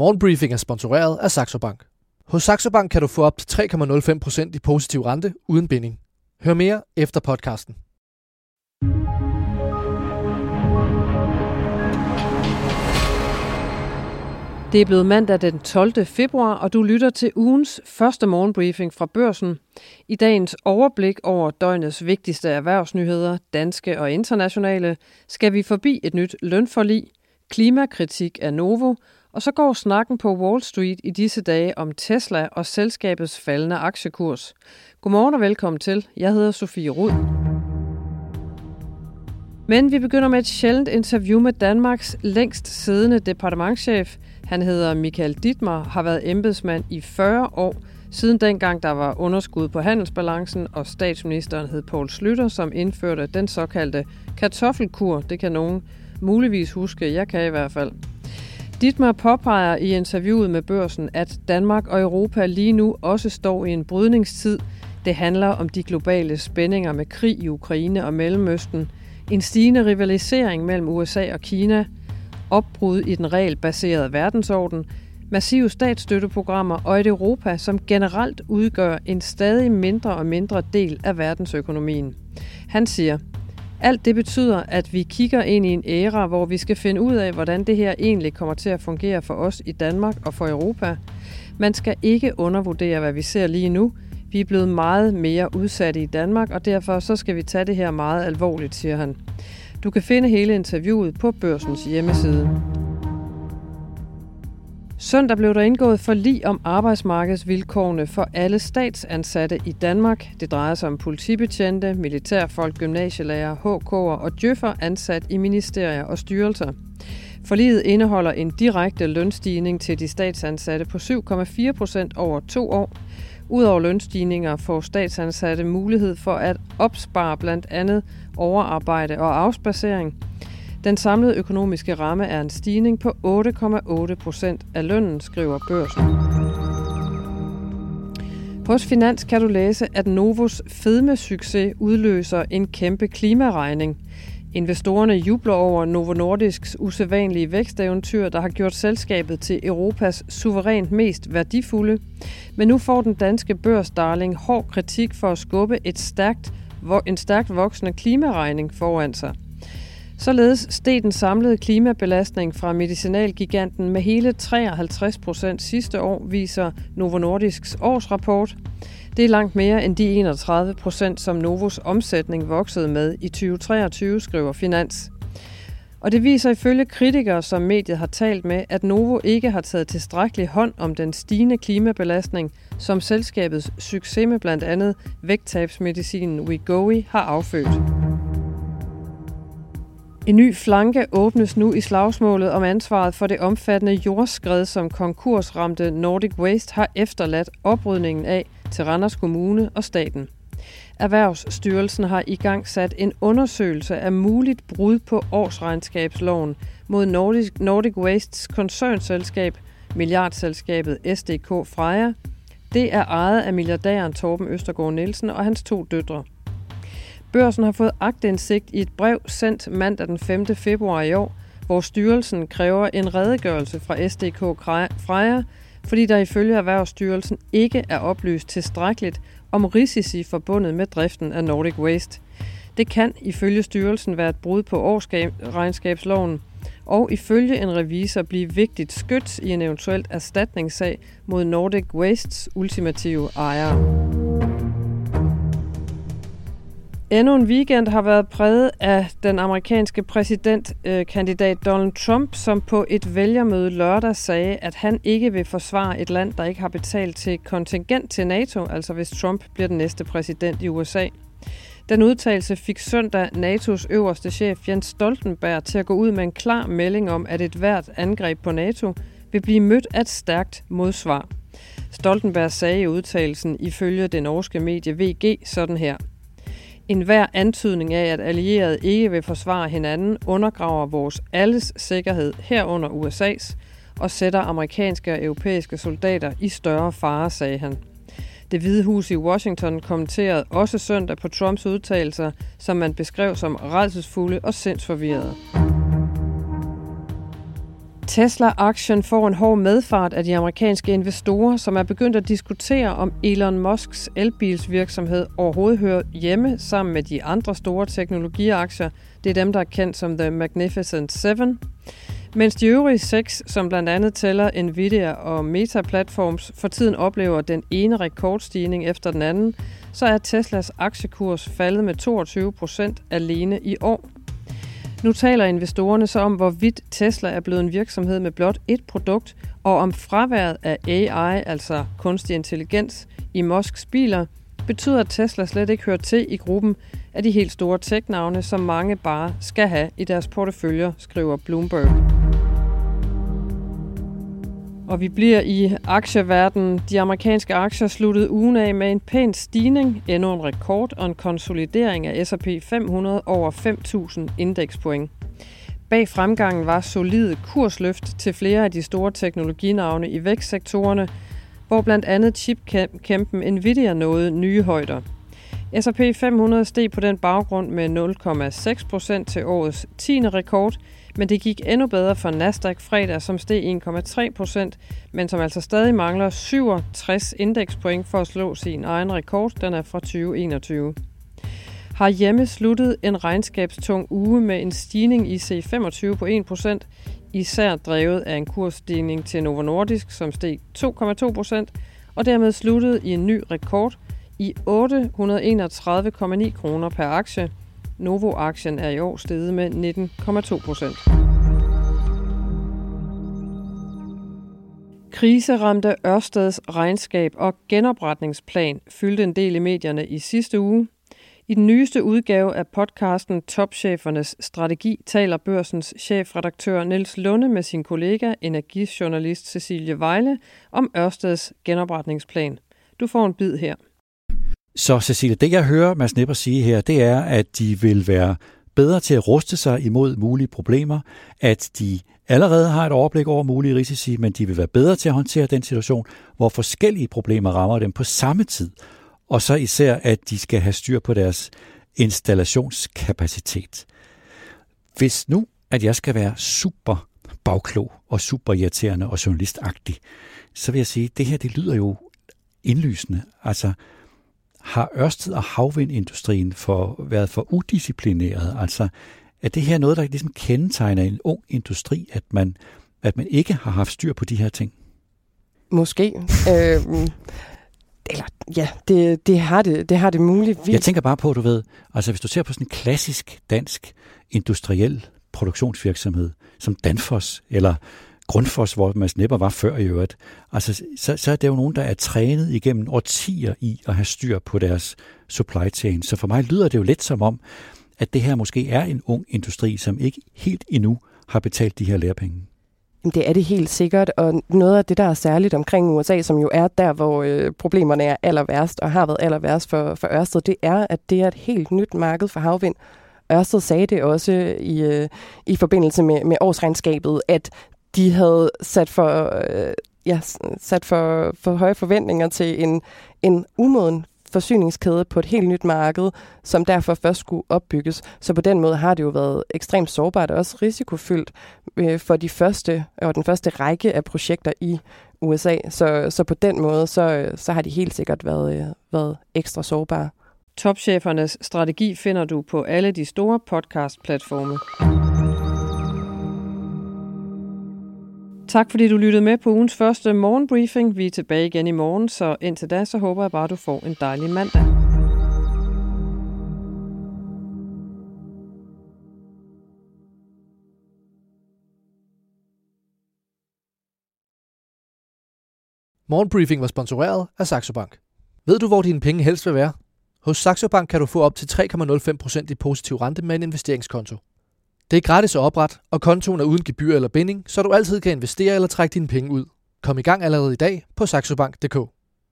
Morgenbriefing er sponsoreret af Saxo Bank. Hos Saxo Bank kan du få op til 3,05% i positiv rente uden binding. Hør mere efter podcasten. Det er blevet mandag den 12. februar, og du lytter til ugens første morgenbriefing fra børsen. I dagens overblik over døgnets vigtigste erhvervsnyheder, danske og internationale, skal vi forbi et nyt lønforlig, klimakritik af Novo, og så går snakken på Wall Street i disse dage om Tesla og selskabets faldende aktiekurs. Godmorgen og velkommen til. Jeg hedder Sofie Rud. Men vi begynder med et sjældent interview med Danmarks længst siddende departementschef. Han hedder Michael Dittmar, har været embedsmand i 40 år, siden dengang der var underskud på handelsbalancen, og statsministeren hed Poul Slytter, som indførte den såkaldte kartoffelkur. Det kan nogen muligvis huske, jeg kan i hvert fald. Dittmar påpeger i interviewet med børsen, at Danmark og Europa lige nu også står i en brydningstid. Det handler om de globale spændinger med krig i Ukraine og Mellemøsten, en stigende rivalisering mellem USA og Kina, opbrud i den regelbaserede verdensorden, massive statsstøtteprogrammer og et Europa, som generelt udgør en stadig mindre og mindre del af verdensøkonomien. Han siger, alt det betyder, at vi kigger ind i en æra, hvor vi skal finde ud af, hvordan det her egentlig kommer til at fungere for os i Danmark og for Europa. Man skal ikke undervurdere, hvad vi ser lige nu. Vi er blevet meget mere udsatte i Danmark, og derfor så skal vi tage det her meget alvorligt, siger han. Du kan finde hele interviewet på børsens hjemmeside. Søndag blev der indgået forlig om arbejdsmarkedsvilkårene for alle statsansatte i Danmark. Det drejer sig om politibetjente, militærfolk, gymnasielærer, HK'er og djøffer ansat i ministerier og styrelser. Forliget indeholder en direkte lønstigning til de statsansatte på 7,4 procent over to år. Udover lønstigninger får statsansatte mulighed for at opspare blandt andet overarbejde og afspacering. Den samlede økonomiske ramme er en stigning på 8,8 procent af lønnen, skriver børsen. Hos Finans kan du læse, at Novos fedmesucces udløser en kæmpe klimaregning. Investorerne jubler over Novo Nordisks usædvanlige væksteventyr, der har gjort selskabet til Europas suverænt mest værdifulde. Men nu får den danske børsdarling hård kritik for at skubbe et stærkt, en stærkt voksende klimaregning foran sig. Således steg den samlede klimabelastning fra medicinalgiganten med hele 53 procent sidste år, viser Novo Nordisks årsrapport. Det er langt mere end de 31 procent, som Novos omsætning voksede med i 2023, skriver Finans. Og det viser ifølge kritikere, som mediet har talt med, at Novo ikke har taget tilstrækkelig hånd om den stigende klimabelastning, som selskabets succes med blandt andet vægttabsmedicinen Wegovy har affødt. En ny flanke åbnes nu i slagsmålet om ansvaret for det omfattende jordskred, som konkursramte Nordic Waste har efterladt oprydningen af til Randers Kommune og staten. Erhvervsstyrelsen har i gang sat en undersøgelse af muligt brud på årsregnskabsloven mod Nordic, Nordic Wastes koncernselskab, milliardselskabet SDK Freja. Det er ejet af milliardæren Torben Østergaard Nielsen og hans to døtre. Børsen har fået agtindsigt i et brev sendt mandag den 5. februar i år, hvor styrelsen kræver en redegørelse fra SDK Freja, fordi der ifølge Erhvervsstyrelsen ikke er oplyst tilstrækkeligt om risici forbundet med driften af Nordic Waste. Det kan ifølge styrelsen være et brud på årsregnskabsloven, og ifølge en revisor blive vigtigt skyt i en eventuelt erstatningssag mod Nordic Wastes ultimative ejere. Endnu en weekend har været præget af den amerikanske præsidentkandidat øh, Donald Trump, som på et vælgermøde lørdag sagde, at han ikke vil forsvare et land, der ikke har betalt til kontingent til NATO, altså hvis Trump bliver den næste præsident i USA. Den udtalelse fik søndag NATO's øverste chef Jens Stoltenberg til at gå ud med en klar melding om, at et hvert angreb på NATO vil blive mødt af et stærkt modsvar. Stoltenberg sagde i udtalelsen ifølge det norske medie VG sådan her – en hver antydning af, at allierede ikke vil forsvare hinanden, undergraver vores alles sikkerhed herunder USA's og sætter amerikanske og europæiske soldater i større fare, sagde han. Det hvide hus i Washington kommenterede også søndag på Trumps udtalelser, som man beskrev som redselsfulde og sindsforvirrede. Tesla-aktien får en hård medfart af de amerikanske investorer, som er begyndt at diskutere, om Elon Musks elbilsvirksomhed overhovedet hører hjemme sammen med de andre store teknologiaktier. Det er dem, der er kendt som The Magnificent Seven. Mens de øvrige seks, som blandt andet tæller Nvidia og Meta Platforms, for tiden oplever den ene rekordstigning efter den anden, så er Teslas aktiekurs faldet med 22 procent alene i år. Nu taler investorerne så om, hvorvidt Tesla er blevet en virksomhed med blot et produkt, og om fraværet af AI, altså kunstig intelligens, i Musks biler, betyder, at Tesla slet ikke hører til i gruppen af de helt store tech-navne, som mange bare skal have i deres porteføljer, skriver Bloomberg. Og vi bliver i aktieverdenen. De amerikanske aktier sluttede ugen af med en pæn stigning, endnu en rekord og en konsolidering af S&P 500 over 5.000 indekspoint. Bag fremgangen var solide kursløft til flere af de store teknologinavne i vækstsektorerne, hvor blandt andet chipkæmpen Nvidia nåede nye højder. S&P 500 steg på den baggrund med 0,6 procent til årets 10. rekord, men det gik endnu bedre for Nasdaq fredag, som steg 1,3 procent, men som altså stadig mangler 67 indekspoint for at slå sin egen rekord. Den er fra 2021. Har hjemme sluttet en regnskabstung uge med en stigning i C25 på 1 procent, især drevet af en kursstigning til Novo Nordisk, som steg 2,2 procent, og dermed sluttede i en ny rekord i 831,9 kroner per aktie – Novo-aktien er i år steget med 19,2 procent. Kriseramte Ørsteds regnskab og genopretningsplan fyldte en del i medierne i sidste uge. I den nyeste udgave af podcasten Topchefernes Strategi taler børsens chefredaktør Niels Lunde med sin kollega, energijournalist Cecilie Vejle, om Ørsteds genopretningsplan. Du får en bid her. Så Cecilie, det jeg hører Mads Nipper sige her, det er, at de vil være bedre til at ruste sig imod mulige problemer, at de allerede har et overblik over mulige risici, men de vil være bedre til at håndtere den situation, hvor forskellige problemer rammer dem på samme tid. Og så især, at de skal have styr på deres installationskapacitet. Hvis nu, at jeg skal være super bagklog og super irriterende og journalistagtig, så vil jeg sige, at det her det lyder jo indlysende. Altså, har Ørsted og havvindindustrien for, været for udisciplineret? Altså, er det her noget, der ligesom kendetegner en ung industri, at man, at man ikke har haft styr på de her ting? Måske. øhm, eller ja, det, det, har det, det har det muligvis. Jeg tænker bare på, du ved, altså hvis du ser på sådan en klassisk dansk industriel produktionsvirksomhed, som Danfoss eller Grundfos, hvor Mads Nepper var før i øvrigt. Altså, så, så er det jo nogen, der er trænet igennem årtier i at have styr på deres supply chain. Så for mig lyder det jo lidt som om, at det her måske er en ung industri, som ikke helt endnu har betalt de her lærepenge. Det er det helt sikkert, og noget af det, der er særligt omkring USA, som jo er der, hvor øh, problemerne er aller værst og har været aller værst for, for Ørsted, det er, at det er et helt nyt marked for havvind. Ørsted sagde det også i, øh, i forbindelse med, med årsregnskabet, at de havde sat for, øh, ja, sat for, for høje forventninger til en, en umoden forsyningskæde på et helt nyt marked, som derfor først skulle opbygges. Så på den måde har det jo været ekstremt sårbart og også risikofyldt øh, for de første og den første række af projekter i USA. Så, så på den måde, så, så har de helt sikkert været, øh, været ekstra sårbare. Topchefernes strategi finder du på alle de store podcast-platforme. Tak fordi du lyttede med på ugens første morgenbriefing. Vi er tilbage igen i morgen, så indtil da, så håber jeg bare, at du får en dejlig mandag. Morgenbriefing var sponsoreret af Saxo Bank. Ved du, hvor dine penge helst vil være? Hos Saxo Bank kan du få op til 3,05% i positiv rente med en investeringskonto. Det er gratis at oprette, og kontoen er uden gebyr eller binding, så du altid kan investere eller trække dine penge ud. Kom i gang allerede i dag på saxobank.dk.